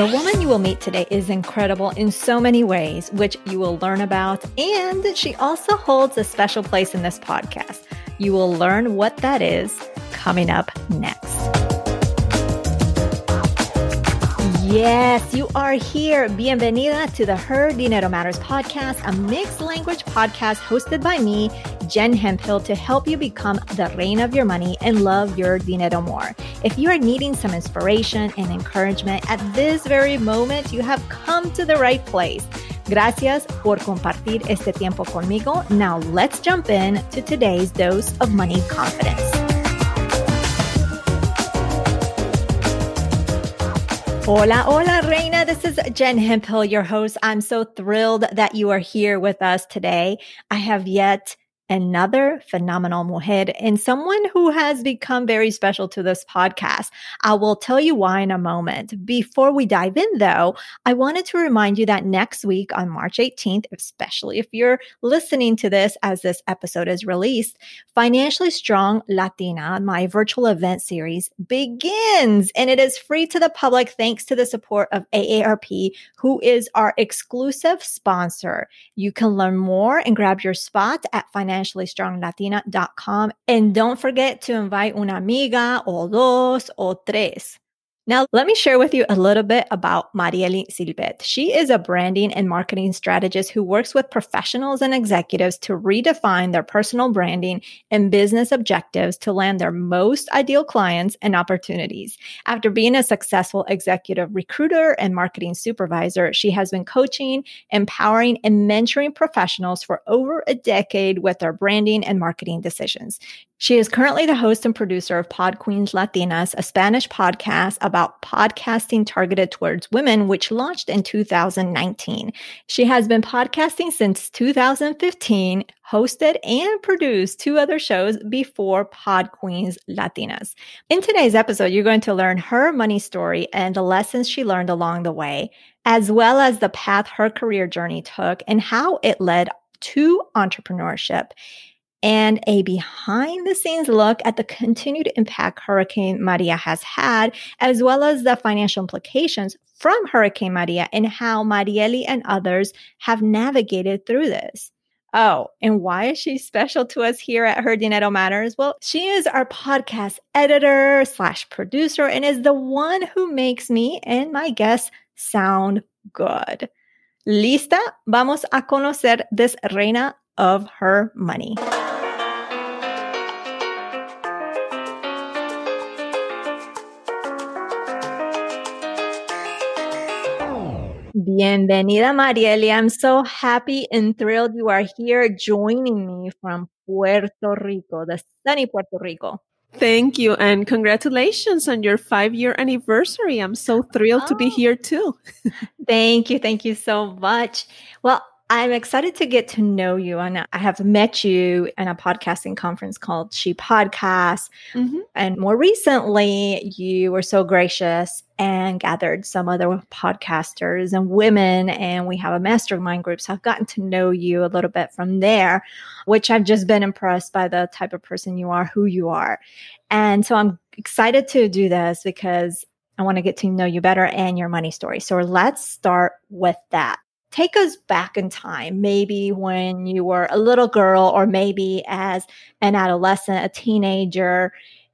The woman you will meet today is incredible in so many ways, which you will learn about, and she also holds a special place in this podcast. You will learn what that is coming up next. Yes, you are here. Bienvenida to the Her Dinero Matters podcast, a mixed language podcast hosted by me, Jen Hemphill, to help you become the reign of your money and love your dinero more. If you are needing some inspiration and encouragement at this very moment, you have come to the right place. Gracias por compartir este tiempo conmigo. Now let's jump in to today's dose of money confidence. Hola, hola, Reina. This is Jen Hemphill, your host. I'm so thrilled that you are here with us today. I have yet another phenomenal mujer and someone who has become very special to this podcast. I will tell you why in a moment. Before we dive in, though, I wanted to remind you that next week on March 18th, especially if you're listening to this as this episode is released, Financially Strong Latina, my virtual event series, begins and it is free to the public thanks to the support of AARP, who is our exclusive sponsor. You can learn more and grab your spot at Financial financiallystronglatina.com. And don't forget to invite una amiga o dos o tres. Now, let me share with you a little bit about Mariely Sylvette. She is a branding and marketing strategist who works with professionals and executives to redefine their personal branding and business objectives to land their most ideal clients and opportunities. After being a successful executive recruiter and marketing supervisor, she has been coaching, empowering, and mentoring professionals for over a decade with their branding and marketing decisions. She is currently the host and producer of Pod Queens Latinas, a Spanish podcast about podcasting targeted towards women, which launched in 2019. She has been podcasting since 2015, hosted and produced two other shows before Pod Queens Latinas. In today's episode, you're going to learn her money story and the lessons she learned along the way, as well as the path her career journey took and how it led to entrepreneurship and a behind the scenes look at the continued impact Hurricane Maria has had, as well as the financial implications from Hurricane Maria and how Mariely and others have navigated through this. Oh, and why is she special to us here at Her Dinero Matters? Well, she is our podcast editor slash producer and is the one who makes me and my guests sound good. Lista? Vamos a conocer this reina of her money. Bienvenida, Mariely. I'm so happy and thrilled you are here joining me from Puerto Rico, the sunny Puerto Rico. Thank you and congratulations on your five year anniversary. I'm so thrilled oh. to be oh. here too. thank you. Thank you so much. Well, I'm excited to get to know you. And I have met you in a podcasting conference called She Podcast. Mm-hmm. And more recently, you were so gracious and gathered some other podcasters and women. And we have a mastermind group. So I've gotten to know you a little bit from there, which I've just been impressed by the type of person you are, who you are. And so I'm excited to do this because I want to get to know you better and your money story. So let's start with that take us back in time, maybe when you were a little girl, or maybe as an adolescent, a teenager.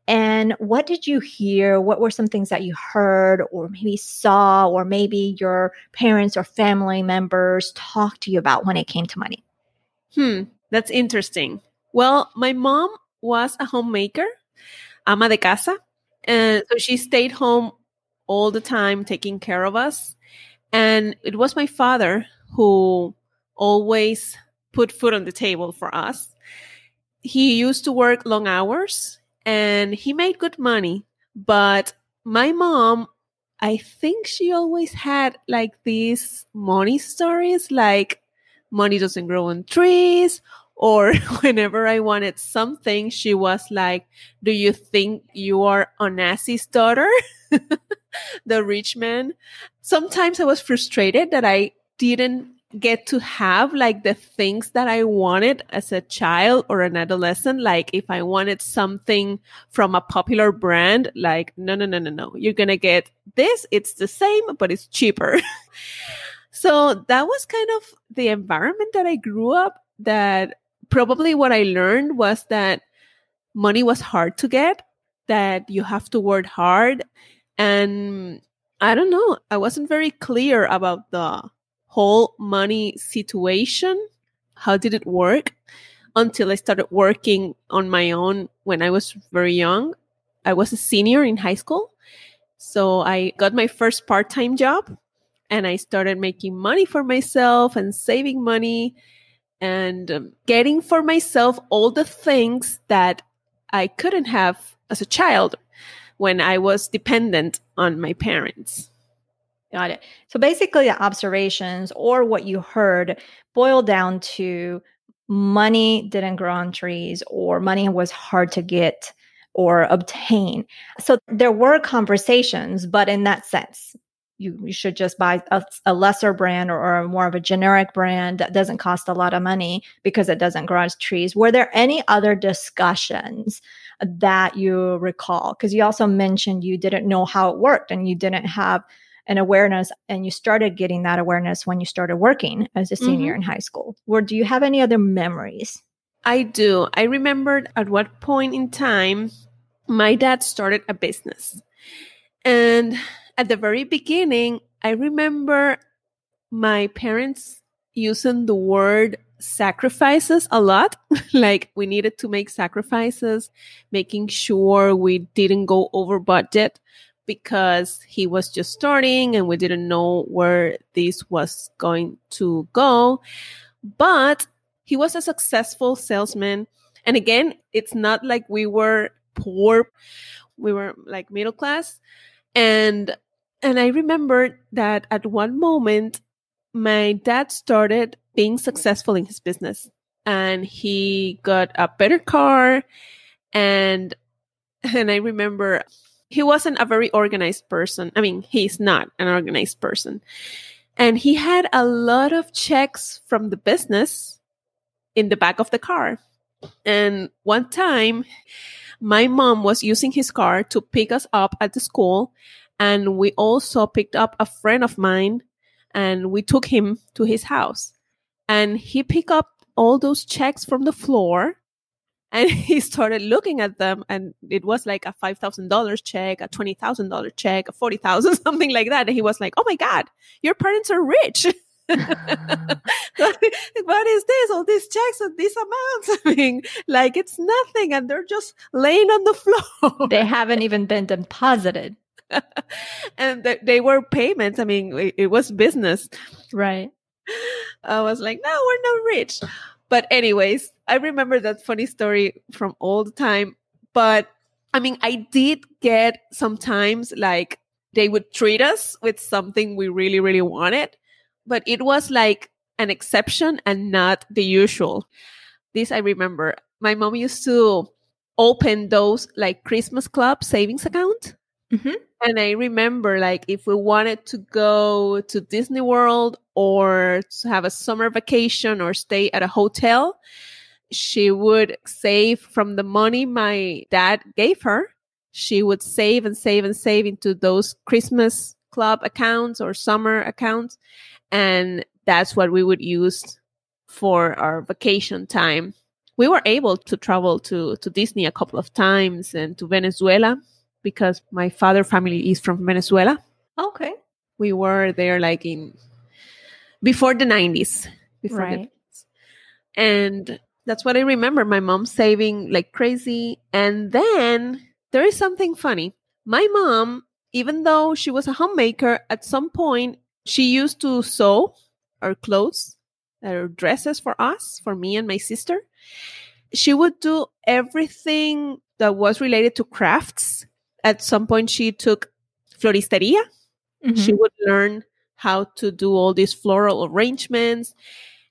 And what did you hear? What were some things that you heard, or maybe saw, or maybe your parents or family members talked to you about when it came to money? Hmm, that's interesting. Well, my mom was a homemaker, ama de casa. And so she stayed home all the time taking care of us. And it was my father who always put food on the table for us. He used to work long hours and he made good money, but my mom, I think she always had like these money stories like money doesn't grow on trees or whenever I wanted something, she was like, Do you think you are Onassis daughter? the rich man. Sometimes I was frustrated that I didn't get to have like the things that I wanted as a child or an adolescent. Like if I wanted something from a popular brand, like, no, no, no, no, no. You're going to get this. It's the same, but it's cheaper. so that was kind of the environment that I grew up that probably what I learned was that money was hard to get, that you have to work hard. And I don't know, I wasn't very clear about the whole money situation. How did it work? Until I started working on my own when I was very young. I was a senior in high school. So I got my first part time job and I started making money for myself and saving money and um, getting for myself all the things that I couldn't have as a child when I was dependent on my parents. Got it. So basically, the observations or what you heard boil down to money didn't grow on trees or money was hard to get or obtain. So there were conversations, but in that sense, you, you should just buy a, a lesser brand or, or, more of a generic brand that doesn't cost a lot of money because it doesn't grow on trees. Were there any other discussions that you recall? Because you also mentioned you didn't know how it worked and you didn't have an awareness and you started getting that awareness when you started working as a senior mm-hmm. in high school. Or do you have any other memories? I do. I remembered at what point in time my dad started a business. And at the very beginning, I remember my parents using the word sacrifices a lot. like we needed to make sacrifices, making sure we didn't go over budget because he was just starting and we didn't know where this was going to go. But he was a successful salesman. And again, it's not like we were poor. We were like middle class. And and I remember that at one moment my dad started being successful in his business and he got a better car and and I remember he wasn't a very organized person. I mean, he's not an organized person. And he had a lot of checks from the business in the back of the car. And one time, my mom was using his car to pick us up at the school. And we also picked up a friend of mine and we took him to his house. And he picked up all those checks from the floor and he started looking at them and it was like a $5000 check a $20000 check a 40000 something like that. And he was like oh my god your parents are rich. What is this? All these checks and these amounts. I mean like it's nothing and they're just laying on the floor. They haven't even been deposited. And th- they were payments. I mean it, it was business. Right i was like no we're not rich but anyways, I remember that funny story from all the time. But I mean, I did get sometimes like they would treat us with something we really, really wanted, but it was like an exception and not the usual. This I remember. My mom used to open those like Christmas club savings account. Mm-hmm. And I remember, like, if we wanted to go to Disney World or to have a summer vacation or stay at a hotel, she would save from the money my dad gave her. She would save and save and save into those Christmas club accounts or summer accounts. And that's what we would use for our vacation time. We were able to travel to, to Disney a couple of times and to Venezuela because my father family is from Venezuela. Okay. We were there like in before the 90s. Before right. The, and that's what I remember my mom saving like crazy. And then there is something funny. My mom, even though she was a homemaker, at some point she used to sew our clothes, our dresses for us, for me and my sister. She would do everything that was related to crafts at some point she took floristeria. Mm-hmm. She would learn how to do all these floral arrangements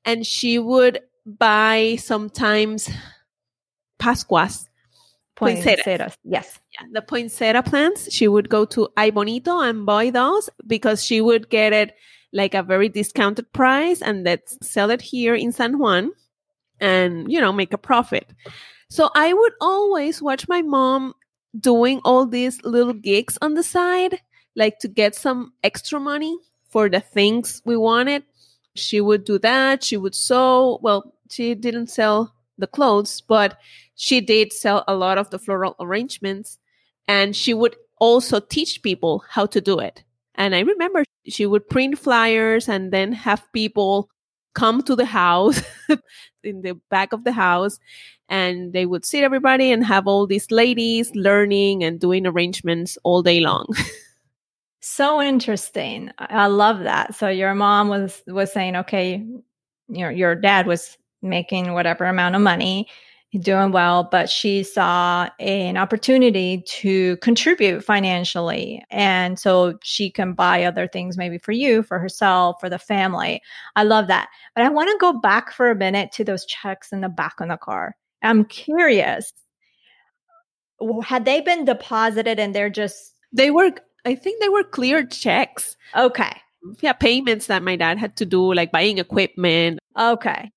and she would buy sometimes pascuas poinsettias. Yes. Yeah, the poinsettia plants. She would go to Aibonito and buy those because she would get it like a very discounted price and let's sell it here in San Juan and, you know, make a profit. So I would always watch my mom doing all these little gigs on the side, like to get some extra money for the things we wanted. She would do that. She would sew. Well, she didn't sell the clothes, but she did sell a lot of the floral arrangements. And she would also teach people how to do it. And I remember she would print flyers and then have people come to the house in the back of the house and they would sit everybody and have all these ladies learning and doing arrangements all day long. so interesting. I love that. So your mom was was saying, okay, your your dad was making whatever amount of money doing well, but she saw an opportunity to contribute financially. And so she can buy other things, maybe for you, for herself, for the family. I love that. But I want to go back for a minute to those checks in the back of the car. I'm curious. Had they been deposited and they're just. They were, I think they were cleared checks. Okay. Yeah, payments that my dad had to do, like buying equipment. Okay.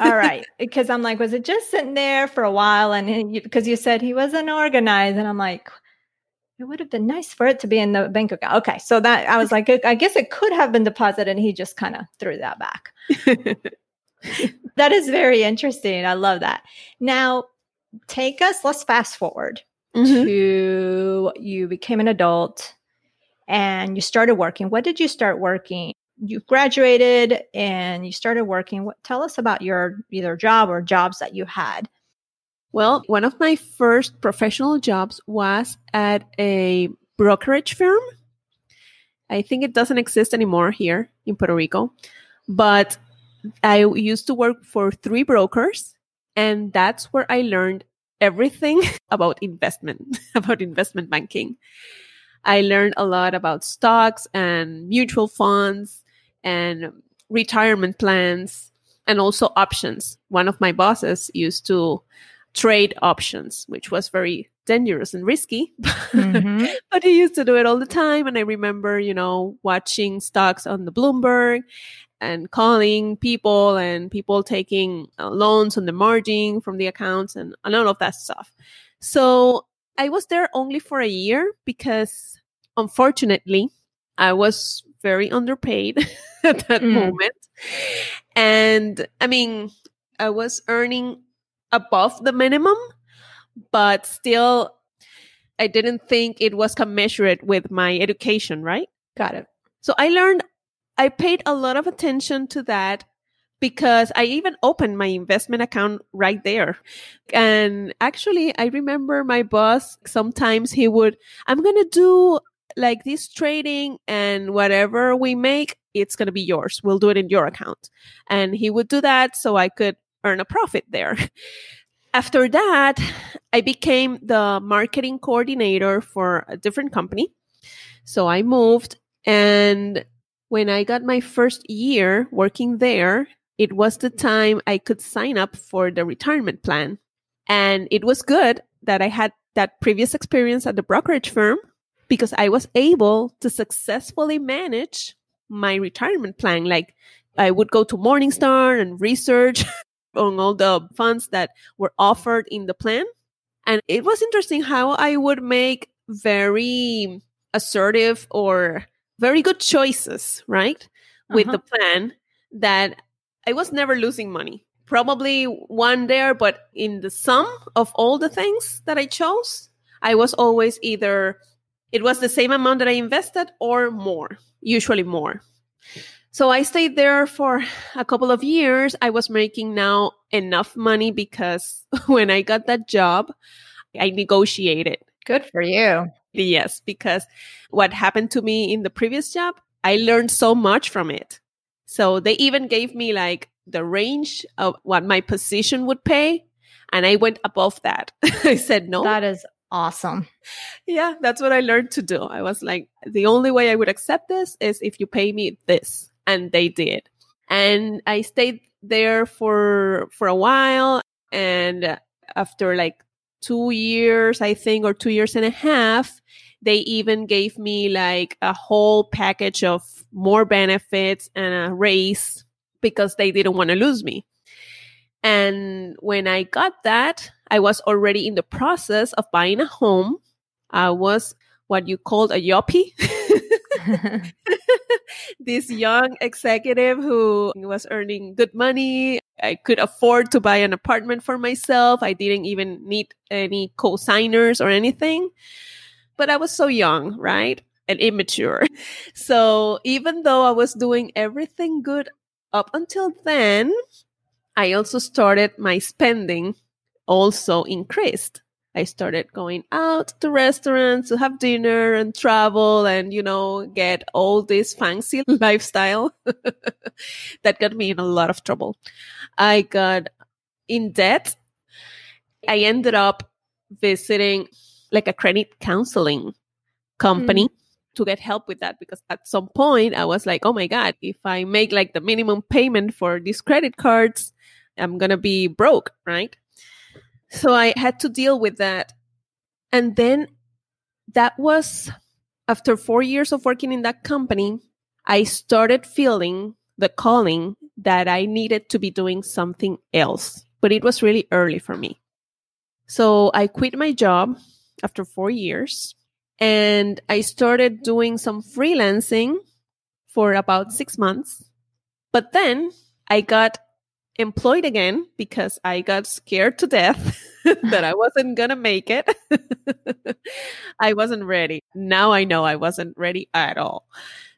All right. Because I'm like, was it just sitting there for a while? And because you said he wasn't organized. And I'm like, it would have been nice for it to be in the bank account. Okay. So that I was like, I guess it could have been deposited. And he just kind of threw that back. that is very interesting. I love that. Now, take us, let's fast forward mm-hmm. to you became an adult and you started working. What did you start working? You graduated and you started working. What, tell us about your either job or jobs that you had. Well, one of my first professional jobs was at a brokerage firm. I think it doesn't exist anymore here in Puerto Rico, but I used to work for three brokers, and that's where I learned everything about investment, about investment banking. I learned a lot about stocks and mutual funds and retirement plans and also options. One of my bosses used to trade options, which was very dangerous and risky, mm-hmm. but he used to do it all the time. And I remember, you know, watching stocks on the Bloomberg and calling people and people taking uh, loans on the margin from the accounts and, and all of that stuff. So I was there only for a year because unfortunately I was very underpaid at that mm. moment. And I mean, I was earning above the minimum, but still, I didn't think it was commensurate with my education, right? Got it. So I learned, I paid a lot of attention to that because I even opened my investment account right there. And actually, I remember my boss, sometimes he would, I'm going to do like this trading and whatever we make, it's going to be yours. We'll do it in your account. And he would do that so I could earn a profit there. After that, I became the marketing coordinator for a different company. So I moved. And when I got my first year working there, it was the time I could sign up for the retirement plan. And it was good that I had that previous experience at the brokerage firm because I was able to successfully manage my retirement plan. Like I would go to Morningstar and research on all the funds that were offered in the plan. And it was interesting how I would make very assertive or very good choices, right? With uh-huh. the plan that I was never losing money. Probably one there, but in the sum of all the things that I chose, I was always either it was the same amount that I invested or more, usually more. So I stayed there for a couple of years. I was making now enough money because when I got that job, I negotiated. Good for you. Yes, because what happened to me in the previous job, I learned so much from it. So they even gave me like the range of what my position would pay. And I went above that. I said, no. That is awesome. Yeah, that's what I learned to do. I was like, the only way I would accept this is if you pay me this. And they did. And I stayed there for for a while and after like two years, I think, or two years and a half, they even gave me like a whole package of more benefits and a raise because they didn't want to lose me. And when I got that, I was already in the process of buying a home. I was what you called a yuppie. this young executive who was earning good money. I could afford to buy an apartment for myself. I didn't even need any co-signers or anything. But I was so young, right? And immature. So even though I was doing everything good up until then, I also started my spending also increased. I started going out to restaurants to have dinner and travel and, you know, get all this fancy lifestyle that got me in a lot of trouble. I got in debt. I ended up visiting like a credit counseling company. Mm. To get help with that, because at some point I was like, oh my God, if I make like the minimum payment for these credit cards, I'm going to be broke, right? So I had to deal with that. And then that was after four years of working in that company, I started feeling the calling that I needed to be doing something else. But it was really early for me. So I quit my job after four years and I started doing some freelancing for about six months. But then I got employed again because I got scared to death that I wasn't going to make it. I wasn't ready. Now I know I wasn't ready at all.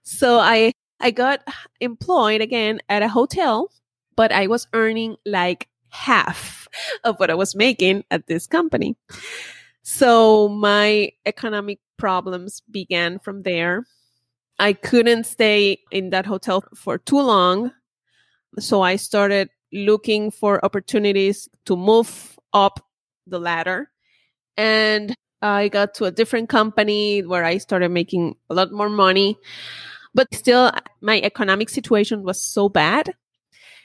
So I I got employed again at a hotel, but I was earning like half of what I was making at this company. So my economic problems began from there. I couldn't stay in that hotel for too long. So I started looking for opportunities to move up the ladder. And I got to a different company where I started making a lot more money. But still, my economic situation was so bad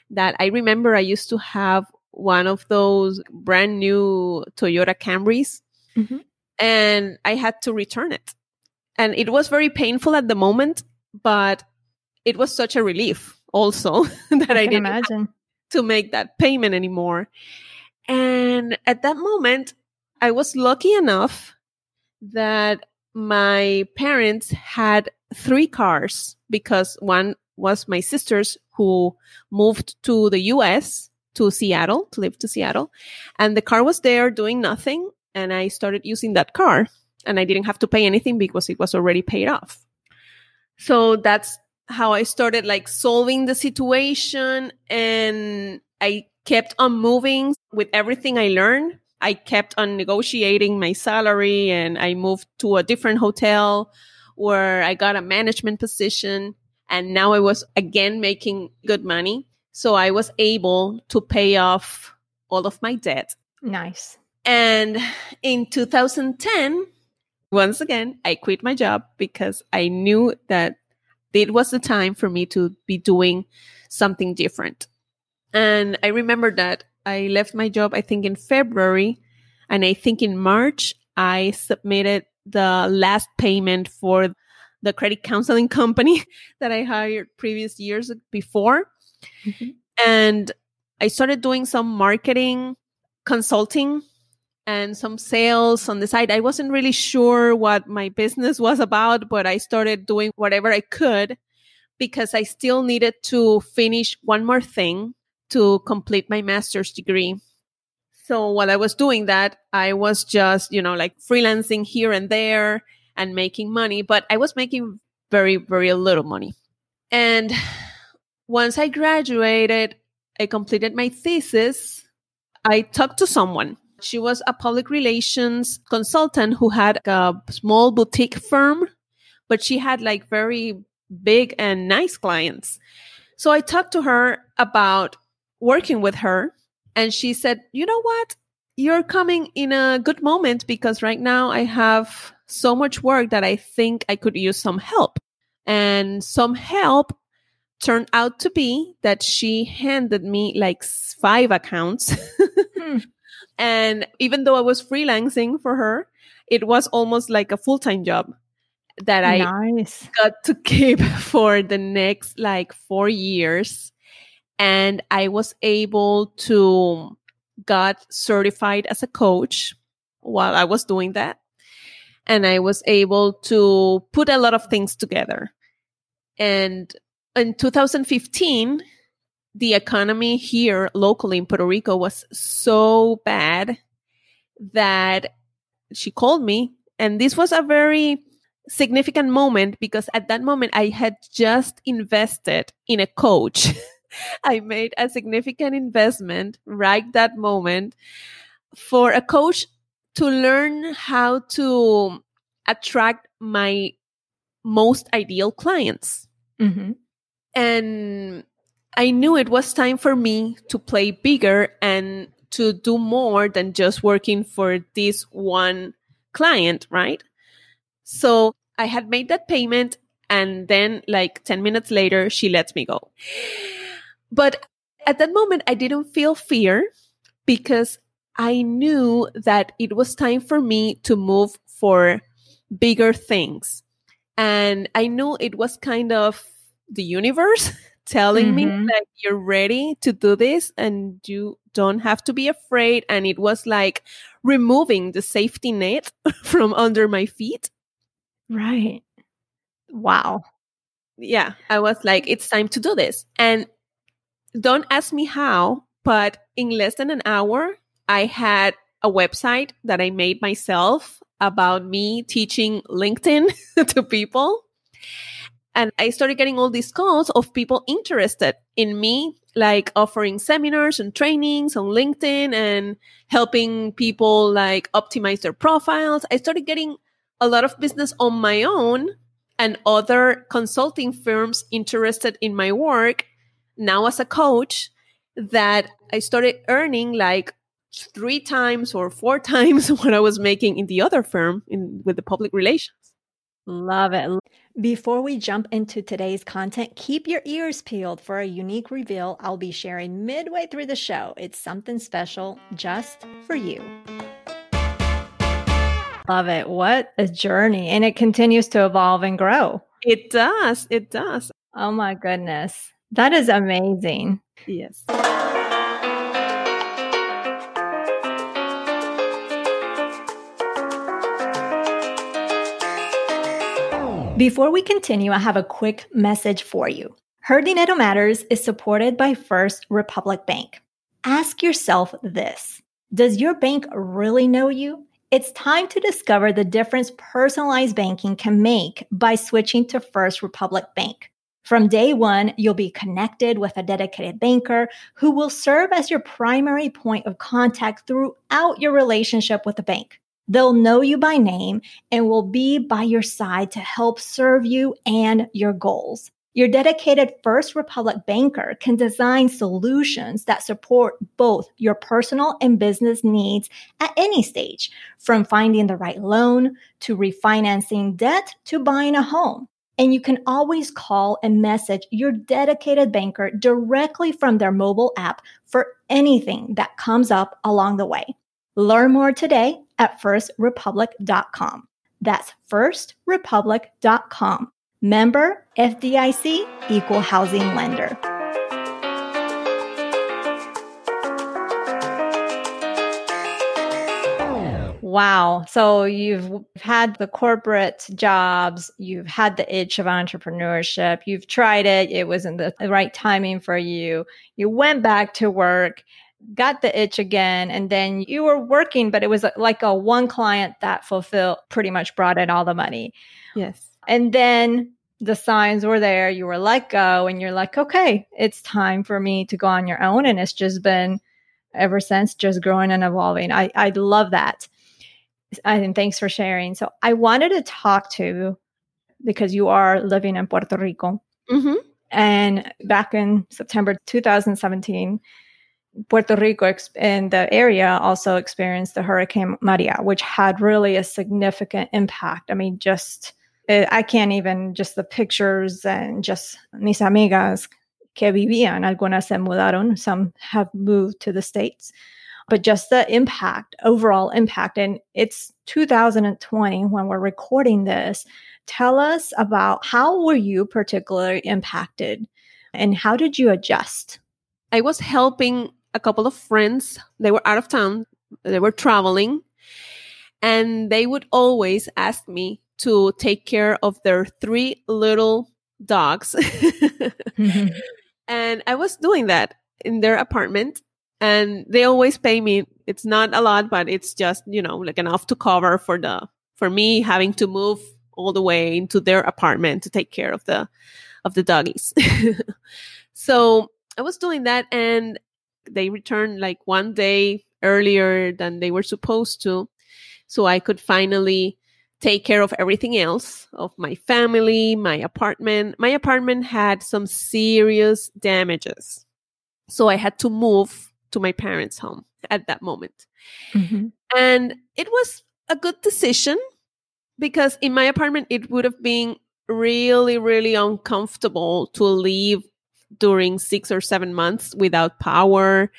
that I remember I used to have one of those brand new Toyota Camrys mm-hmm. and I had to return it. And it was very painful at the moment, but it was such a relief also that I, I didn't imagine to make that payment anymore. And at that moment, I was lucky enough that my parents had three cars because one was my sister's who moved to the US to Seattle to live to Seattle and the car was there doing nothing and I started using that car and I didn't have to pay anything because it was already paid off. So that's how I started like solving the situation and I kept on moving with everything I learned. I kept on negotiating my salary and I moved to a different hotel where I got a management position and now I was again making good money. So I was able to pay off all of my debt. Nice. And in 2010, once again, I quit my job because I knew that it was the time for me to be doing something different. And I remember that I left my job, I think in February. And I think in March, I submitted the last payment for the credit counseling company that I hired previous years before. Mm-hmm. And I started doing some marketing consulting and some sales on the side. I wasn't really sure what my business was about, but I started doing whatever I could because I still needed to finish one more thing to complete my master's degree. So while I was doing that, I was just, you know, like freelancing here and there and making money, but I was making very, very little money. And once I graduated, I completed my thesis. I talked to someone she was a public relations consultant who had a small boutique firm, but she had like very big and nice clients. So I talked to her about working with her, and she said, You know what? You're coming in a good moment because right now I have so much work that I think I could use some help. And some help turned out to be that she handed me like five accounts. hmm And even though I was freelancing for her, it was almost like a full time job that I nice. got to keep for the next like four years. And I was able to got certified as a coach while I was doing that. And I was able to put a lot of things together. And in 2015, the economy here locally in Puerto Rico was so bad that she called me. And this was a very significant moment because at that moment I had just invested in a coach. I made a significant investment right that moment for a coach to learn how to attract my most ideal clients. Mm-hmm. And I knew it was time for me to play bigger and to do more than just working for this one client, right? So I had made that payment and then like 10 minutes later, she lets me go. But at that moment, I didn't feel fear because I knew that it was time for me to move for bigger things. And I knew it was kind of the universe telling mm-hmm. me that you're ready to do this and you don't have to be afraid. And it was like removing the safety net from under my feet. Right. Wow. Yeah. I was like, it's time to do this. And don't ask me how, but in less than an hour, I had a website that I made myself about me teaching LinkedIn to people. And I started getting all these calls of people interested in me, like offering seminars and trainings on LinkedIn and helping people like optimize their profiles. I started getting a lot of business on my own and other consulting firms interested in my work now as a coach that I started earning like three times or four times what I was making in the other firm in with the public relations. Love it. Before we jump into today's content, keep your ears peeled for a unique reveal I'll be sharing midway through the show. It's something special just for you. Love it. What a journey. And it continues to evolve and grow. It does. It does. Oh my goodness. That is amazing. Yes. Before we continue, I have a quick message for you. Her Matters is supported by First Republic Bank. Ask yourself this Does your bank really know you? It's time to discover the difference personalized banking can make by switching to First Republic Bank. From day one, you'll be connected with a dedicated banker who will serve as your primary point of contact throughout your relationship with the bank. They'll know you by name and will be by your side to help serve you and your goals. Your dedicated First Republic banker can design solutions that support both your personal and business needs at any stage, from finding the right loan to refinancing debt to buying a home. And you can always call and message your dedicated banker directly from their mobile app for anything that comes up along the way. Learn more today at firstrepublic.com. That's firstrepublic.com. Member FDIC Equal Housing Lender. Wow. So you've had the corporate jobs, you've had the itch of entrepreneurship, you've tried it, it wasn't the right timing for you. You went back to work, got the itch again, and then you were working, but it was like a one client that fulfilled pretty much brought in all the money. Yes. And then the signs were there, you were let go, and you're like, okay, it's time for me to go on your own. And it's just been ever since just growing and evolving. I, I love that and thanks for sharing. So I wanted to talk to because you are living in Puerto Rico. Mm-hmm. And back in September 2017, Puerto Rico and the area also experienced the Hurricane Maria, which had really a significant impact. I mean, just eh, I can't even just the pictures and just mis amigas que vivían, algunas se mudaron, some have moved to the States but just the impact, overall impact. And it's 2020 when we're recording this. Tell us about how were you particularly impacted and how did you adjust? I was helping a couple of friends. They were out of town. They were traveling and they would always ask me to take care of their three little dogs. mm-hmm. And I was doing that in their apartment and they always pay me. It's not a lot, but it's just, you know, like enough to cover for the, for me having to move all the way into their apartment to take care of the, of the doggies. so I was doing that and they returned like one day earlier than they were supposed to. So I could finally take care of everything else of my family, my apartment. My apartment had some serious damages. So I had to move to my parents' home at that moment. Mm-hmm. And it was a good decision because in my apartment, it would have been really, really uncomfortable to leave during six or seven months without power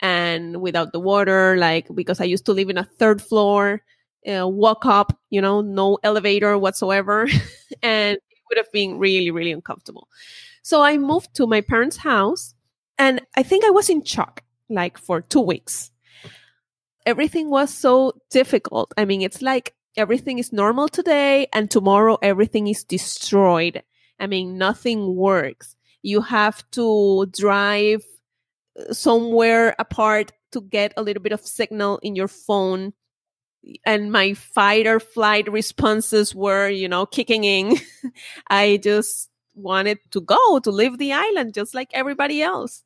and without the water, like because I used to live in a third floor uh, walk up, you know, no elevator whatsoever. and it would have been really, really uncomfortable. So I moved to my parents' house and I think I was in shock like for two weeks. Everything was so difficult. I mean, it's like everything is normal today and tomorrow everything is destroyed. I mean, nothing works. You have to drive uh, somewhere apart to get a little bit of signal in your phone and my fight or flight responses were, you know, kicking in. I just wanted to go to leave the island just like everybody else.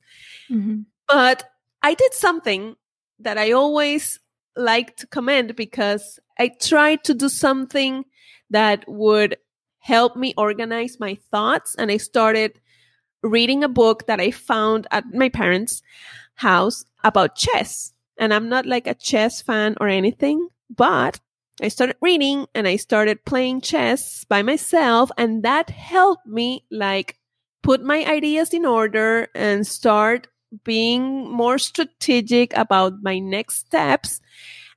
Mm-hmm. But I did something that I always like to commend because I tried to do something that would help me organize my thoughts. And I started reading a book that I found at my parents' house about chess. And I'm not like a chess fan or anything, but I started reading and I started playing chess by myself and that helped me like put my ideas in order and start being more strategic about my next steps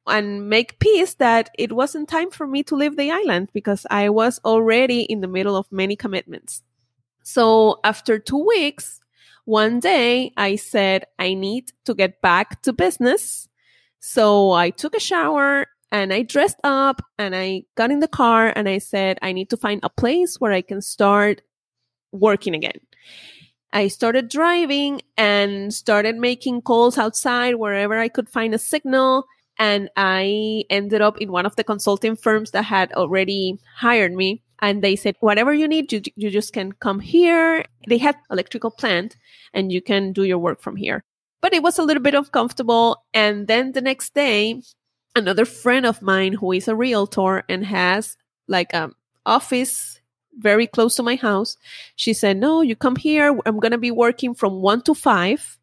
and make peace that it wasn't time for me to leave the island because I was already in the middle of many commitments. So after two weeks, one day I said, I need to get back to business. So I took a shower and I dressed up and I got in the car and I said, I need to find a place where I can start working again. I started driving and started making calls outside wherever I could find a signal. And I ended up in one of the consulting firms that had already hired me. And they said, whatever you need, you, you just can come here. They had electrical plant and you can do your work from here. But it was a little bit uncomfortable. And then the next day, another friend of mine who is a realtor and has like a office very close to my house. She said, No, you come here. I'm going to be working from one to five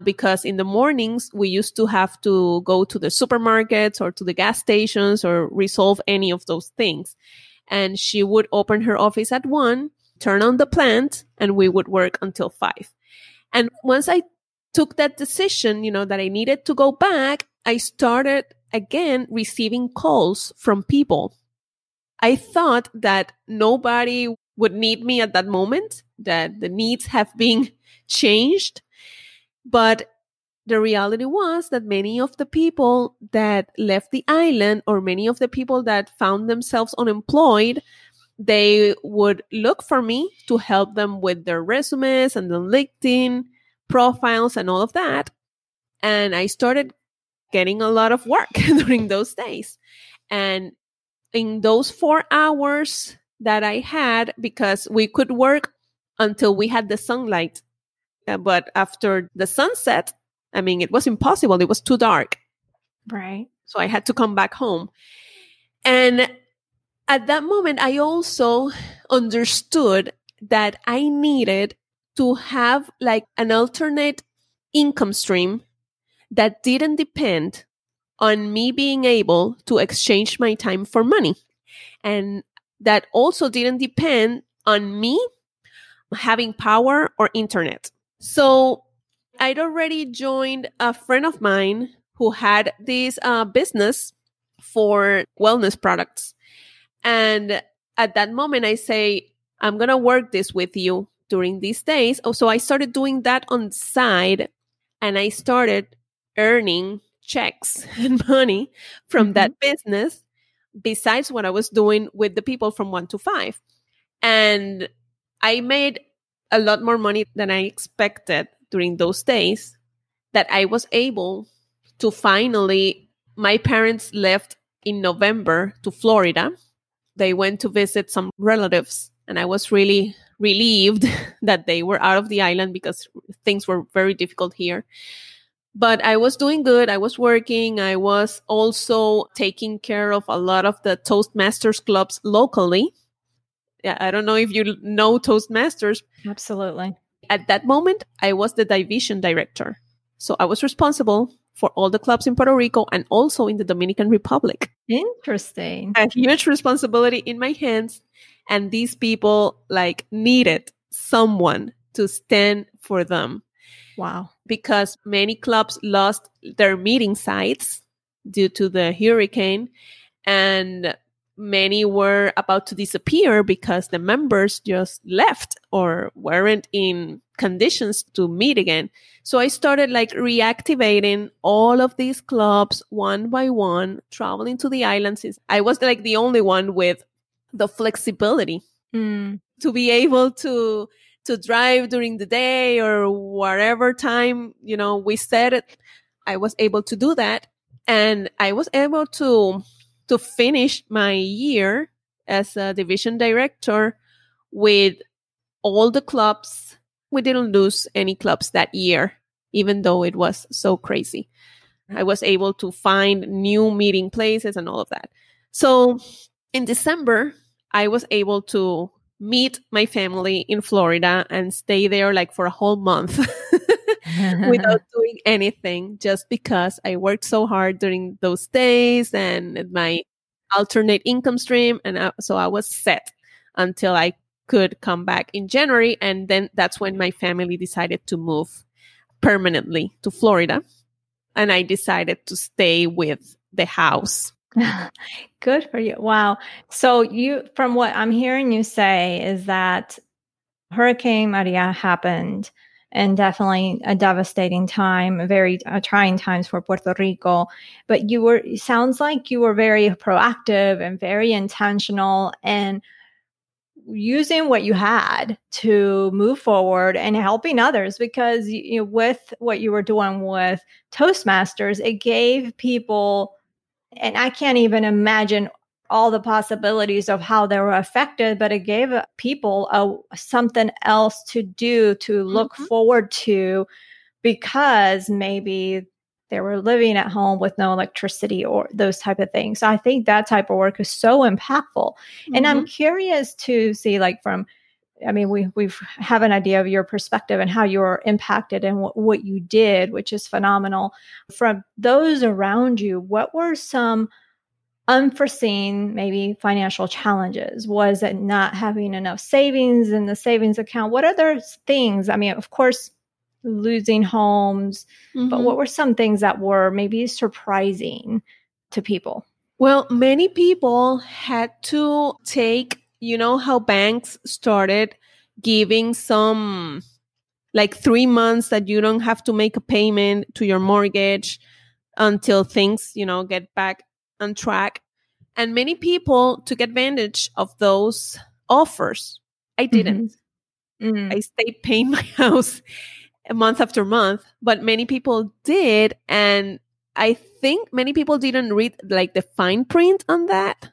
because in the mornings we used to have to go to the supermarkets or to the gas stations or resolve any of those things. And she would open her office at one, turn on the plant, and we would work until five. And once I took that decision, you know, that I needed to go back, I started again receiving calls from people. I thought that nobody would need me at that moment, that the needs have been changed. But the reality was that many of the people that left the island or many of the people that found themselves unemployed, they would look for me to help them with their resumes and the LinkedIn profiles and all of that. And I started getting a lot of work during those days. And in those four hours that I had, because we could work until we had the sunlight. Uh, but after the sunset, I mean, it was impossible. It was too dark. Right. So I had to come back home. And at that moment, I also understood that I needed to have like an alternate income stream that didn't depend on me being able to exchange my time for money. And that also didn't depend on me having power or internet. So I'd already joined a friend of mine who had this uh, business for wellness products. And at that moment, I say, I'm going to work this with you during these days. Oh, so I started doing that on side and I started earning checks and money from mm-hmm. that business besides what I was doing with the people from one to five. And I made a lot more money than I expected during those days that I was able to finally, my parents left in November to Florida. They went to visit some relatives, and I was really relieved that they were out of the island because things were very difficult here. But I was doing good. I was working. I was also taking care of a lot of the Toastmasters clubs locally. Yeah, I don't know if you know Toastmasters. Absolutely. At that moment, I was the division director. So I was responsible for all the clubs in Puerto Rico and also in the Dominican Republic. Interesting. A huge responsibility in my hands. And these people like needed someone to stand for them. Wow. Because many clubs lost their meeting sites due to the hurricane. And many were about to disappear because the members just left or weren't in conditions to meet again. So I started like reactivating all of these clubs one by one, traveling to the islands. I was like the only one with the flexibility mm. to be able to to drive during the day or whatever time, you know, we set it. I was able to do that. And I was able to to finish my year as a division director with all the clubs. We didn't lose any clubs that year, even though it was so crazy. I was able to find new meeting places and all of that. So in December, I was able to meet my family in Florida and stay there like for a whole month without doing anything just because I worked so hard during those days and my alternate income stream. And I, so I was set until I could come back in January. And then that's when my family decided to move permanently to Florida. And I decided to stay with the house Good for you. Wow. So you from what I'm hearing you say is that Hurricane Maria happened and definitely a devastating time, very uh, trying times for Puerto Rico. But you were sounds like you were very proactive and very intentional and using what you had to move forward and helping others because you know, with what you were doing with Toastmasters, it gave people and I can't even imagine all the possibilities of how they were affected, but it gave people a, something else to do to look mm-hmm. forward to because maybe they were living at home with no electricity or those type of things. So I think that type of work is so impactful. Mm-hmm. And I'm mm-hmm. curious to see like from I mean, we we have an idea of your perspective and how you were impacted and what, what you did, which is phenomenal. From those around you, what were some unforeseen, maybe financial challenges? Was it not having enough savings in the savings account? What other things? I mean, of course, losing homes, mm-hmm. but what were some things that were maybe surprising to people? Well, many people had to take you know how banks started giving some like three months that you don't have to make a payment to your mortgage until things, you know, get back on track. And many people took advantage of those offers. I didn't. Mm-hmm. Mm-hmm. I stayed paying my house month after month, but many people did. And I think many people didn't read like the fine print on that.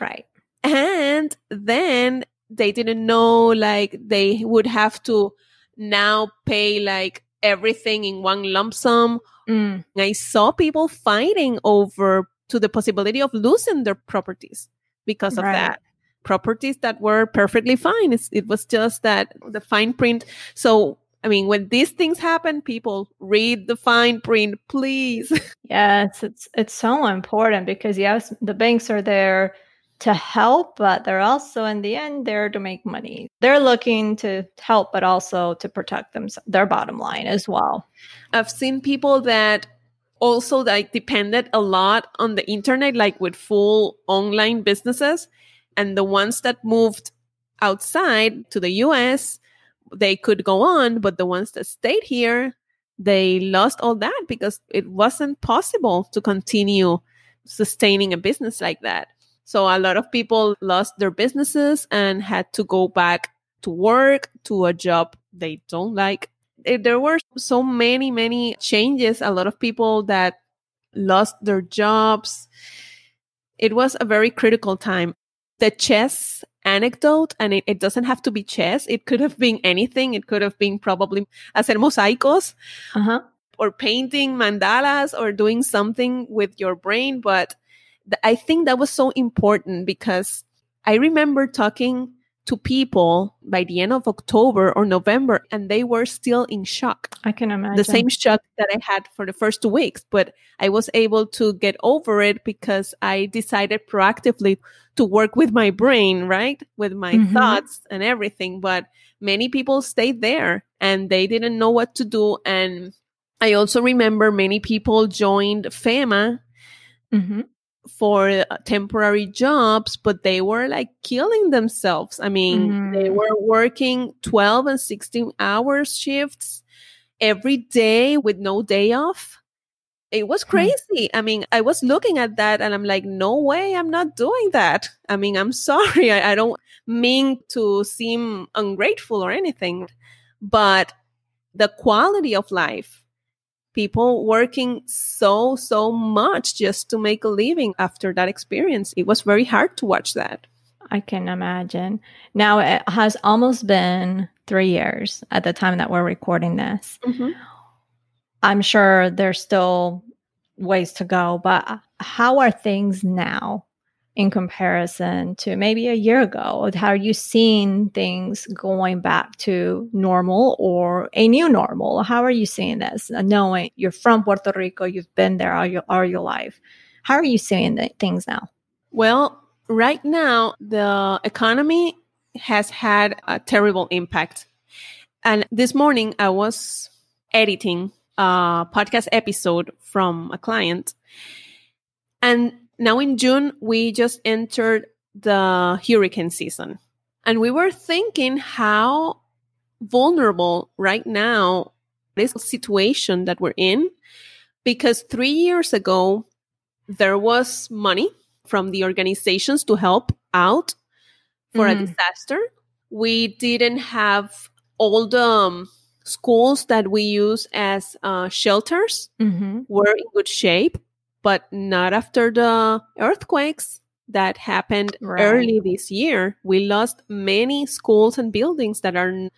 Right. And then they didn't know like they would have to now pay like everything in one lump sum. Mm. I saw people fighting over to the possibility of losing their properties because of right. that. Properties that were perfectly fine. It's, it was just that the fine print. So, I mean, when these things happen, people read the fine print, please. Yes, it's it's so important because yes, the banks are there to help, but they're also in the end there to make money. They're looking to help, but also to protect them their bottom line as well. I've seen people that also like depended a lot on the internet, like with full online businesses. And the ones that moved outside to the US, they could go on, but the ones that stayed here, they lost all that because it wasn't possible to continue sustaining a business like that. So a lot of people lost their businesses and had to go back to work to a job they don't like. There were so many, many changes. A lot of people that lost their jobs. It was a very critical time. The chess anecdote, and it, it doesn't have to be chess. It could have been anything. It could have been probably hacer mosaicos uh-huh. or painting mandalas or doing something with your brain. But th- I think that was so important because I remember talking to people by the end of October or November, and they were still in shock. I can imagine. The same shock that I had for the first two weeks, but I was able to get over it because I decided proactively to work with my brain, right? With my mm-hmm. thoughts and everything. But many people stayed there and they didn't know what to do. And I also remember many people joined FEMA. Mm-hmm for uh, temporary jobs, but they were like killing themselves. I mean, mm-hmm. they were working 12 and 16 hours shifts every day with no day off. It was hmm. crazy. I mean, I was looking at that and I'm like, no way, I'm not doing that. I mean, I'm sorry. I, I don't mean to seem ungrateful or anything, but the quality of life people working so, so much just to make a living after that experience. It was very hard to watch that. I can imagine. Now it has almost been three years at the time that we're recording this. Mm-hmm. I'm sure there's still ways to go, but how are things now? In comparison to maybe a year ago? How are you seeing things going back to normal or a new normal? How are you seeing this? Uh, knowing you're from Puerto Rico, you've been there all your, all your life. How are you seeing things now? Well, right now, the economy has had a terrible impact. And this morning, I was editing a podcast episode from a client. And now in June, we just entered the hurricane season. And we were thinking how vulnerable right now this situation that we're in because three years ago there was money from the organizations to help out for mm. a disaster we didn't have all the um, schools that we use as uh, shelters mm-hmm. were in good shape but not after the earthquakes that happened right. early this year. We lost many schools and buildings that are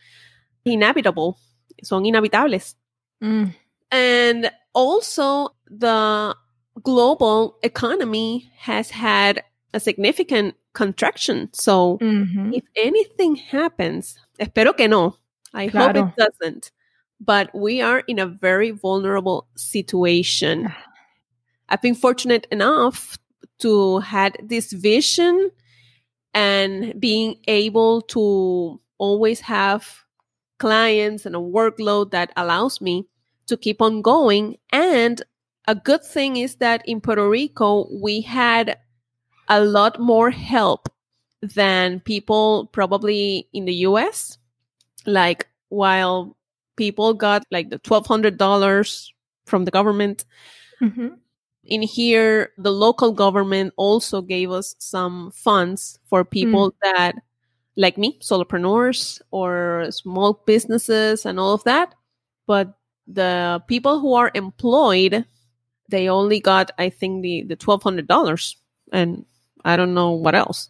inhabitable, son inhabitables. Mm. And also, the global economy has had a significant contraction. So, mm-hmm. if anything happens, espero que no, I claro. hope it doesn't, but we are in a very vulnerable situation. I've been fortunate enough to had this vision and being able to always have clients and a workload that allows me to keep on going. And a good thing is that in Puerto Rico, we had a lot more help than people probably in the US. Like, while people got like the $1,200 from the government, mm-hmm in here, the local government also gave us some funds for people mm. that, like me, solopreneurs or small businesses and all of that. But the people who are employed, they only got, I think, the, the $1,200 and I don't know what else.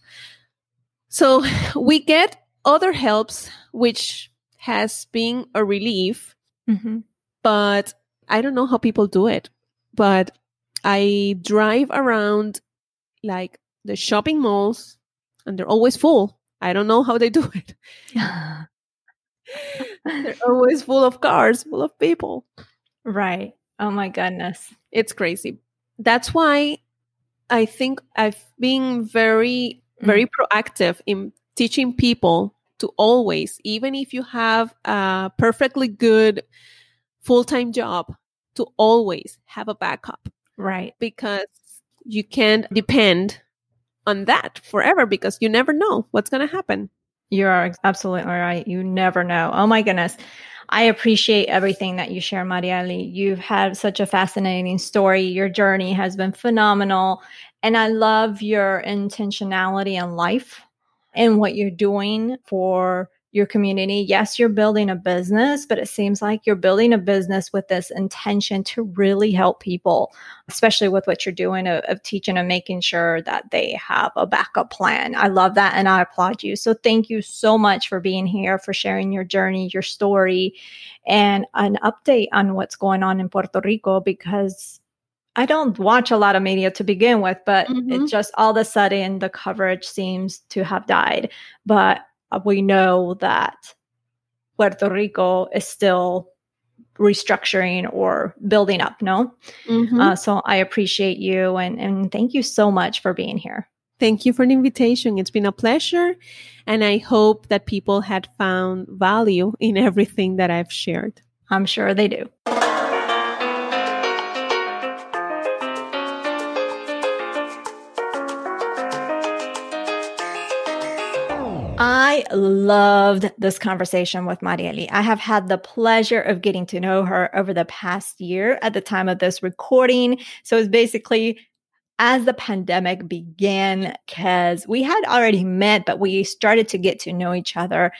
So we get other helps, which has been a relief, mm-hmm. but I don't know how people do it. But I drive around like the shopping malls and they're always full. I don't know how they do it. they're always full of cars, full of people. Right. Oh my goodness. It's crazy. That's why I think I've been very, very mm. proactive in teaching people to always, even if you have a perfectly good full time job, to always have a backup. Right. Because you can't depend on that forever because you never know what's going to happen. You are absolutely right. You never know. Oh my goodness. I appreciate everything that you share, Mariely. You've had such a fascinating story. Your journey has been phenomenal. And I love your intentionality in life and what you're doing for your community. Yes, you're building a business, but it seems like you're building a business with this intention to really help people, especially with what you're doing of, of, teaching and making sure that they have a backup plan. I love that and I applaud you. So thank you so much for being here, for sharing your journey, your story, and an update on what's going on in Puerto Rico because I don't watch a lot of media to begin with, but mm-hmm. it just all of a sudden the coverage seems to have died. But we know that Puerto Rico is still restructuring or building up, no? Mm-hmm. Uh, so I appreciate you and, and thank you so much for being here. Thank you for the invitation. It's been a pleasure. And I hope that people had found value in everything that I've shared. I'm sure they do. I loved this conversation with Mariely. I have had the pleasure of getting to know her over the past year at the time of this recording. So it's basically as the pandemic began, because we had already met, but we started to get to know each other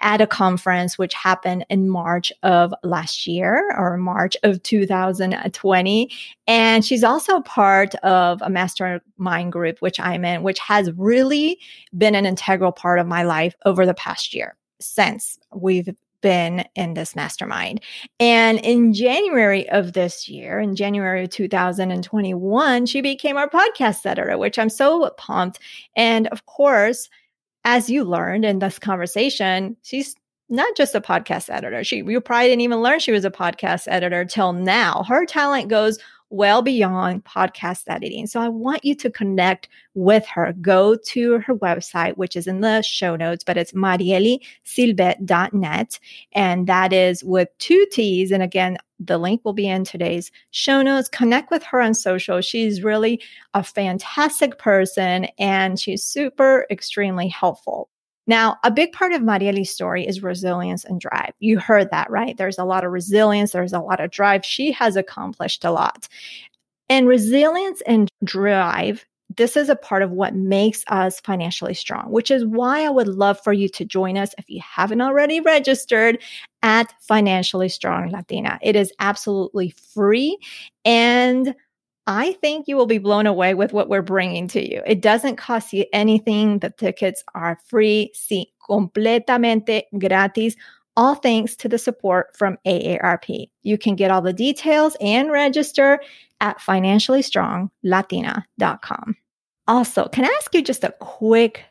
at a conference which happened in March of last year or March of 2020. And she's also part of a mastermind group, which I'm in, which has really been an integral part of my life over the past year since we've been in this mastermind. And in January of this year, in January of 2021, she became our podcast editor, which I'm so pumped. And of course, as you learned in this conversation, she's not just a podcast editor. She you probably didn't even learn she was a podcast editor till now. Her talent goes well beyond podcast editing. So I want you to connect with her. Go to her website, which is in the show notes, but it's marielysylvette.net. And that is with two T's. And again, the link will be in today's show notes. Connect with her on social. She's really a fantastic person and she's super, extremely helpful. Now, a big part of Mariely's story is resilience and drive. You heard that, right? There's a lot of resilience, there's a lot of drive. She has accomplished a lot. And resilience and drive, this is a part of what makes us financially strong, which is why I would love for you to join us if you haven't already registered at Financially Strong Latina. It is absolutely free and I think you will be blown away with what we're bringing to you. It doesn't cost you anything. The tickets are free, sí, completamente gratis, all thanks to the support from AARP. You can get all the details and register at financiallystronglatina.com. Also, can I ask you just a quick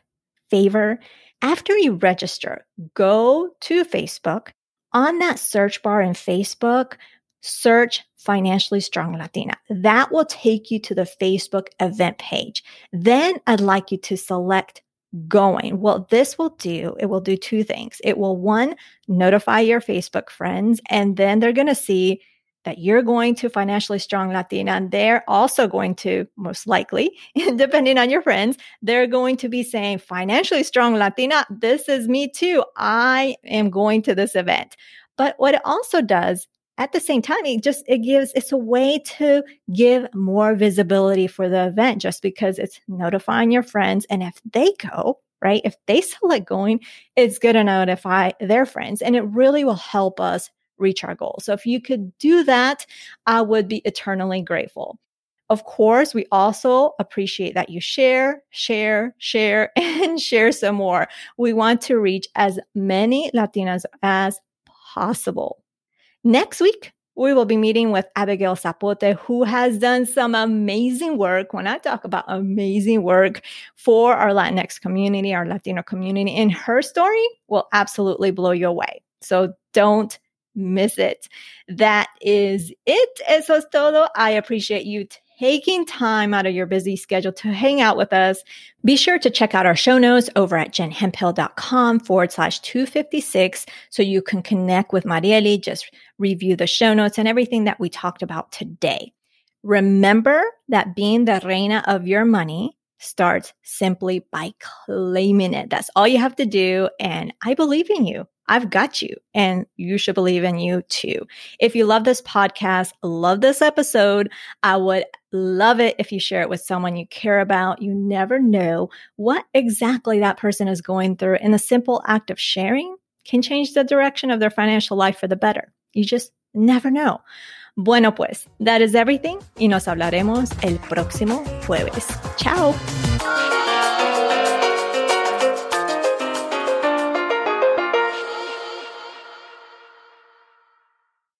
favor? After you register, go to Facebook. On that search bar in Facebook, search financially strong Latina. That will take you to the Facebook event page. Then I'd like you to select going. Well, this will do, it will do two things. It will one, notify your Facebook friends, and then they're going to see that you're going to financially strong Latina and they're also going to most likely, depending on your friends, they're going to be saying financially strong Latina. This is me too. I am going to this event. But what it also does at the same time it just it gives it's a way to give more visibility for the event just because it's notifying your friends and if they go right if they select going it's going to notify their friends and it really will help us reach our goal so if you could do that i would be eternally grateful of course, we also appreciate that you share, share, share, and share some more. We want to reach as many Latinas as possible. Next week, we will be meeting with Abigail Zapote, who has done some amazing work. When I talk about amazing work for our Latinx community, our Latino community, and her story will absolutely blow you away. So don't miss it. That is it. Eso es todo. I appreciate you taking time out of your busy schedule to hang out with us. Be sure to check out our show notes over at jenhemphill.com forward slash 256 so you can connect with Mariely, just review the show notes and everything that we talked about today. Remember that being the reina of your money starts simply by claiming it. That's all you have to do. And I believe in you. I've got you and you should believe in you too. If you love this podcast, love this episode, I would love it if you share it with someone you care about. You never know what exactly that person is going through. And the simple act of sharing can change the direction of their financial life for the better. You just never know. Bueno, pues, that is everything y nos hablaremos el próximo jueves. Chao.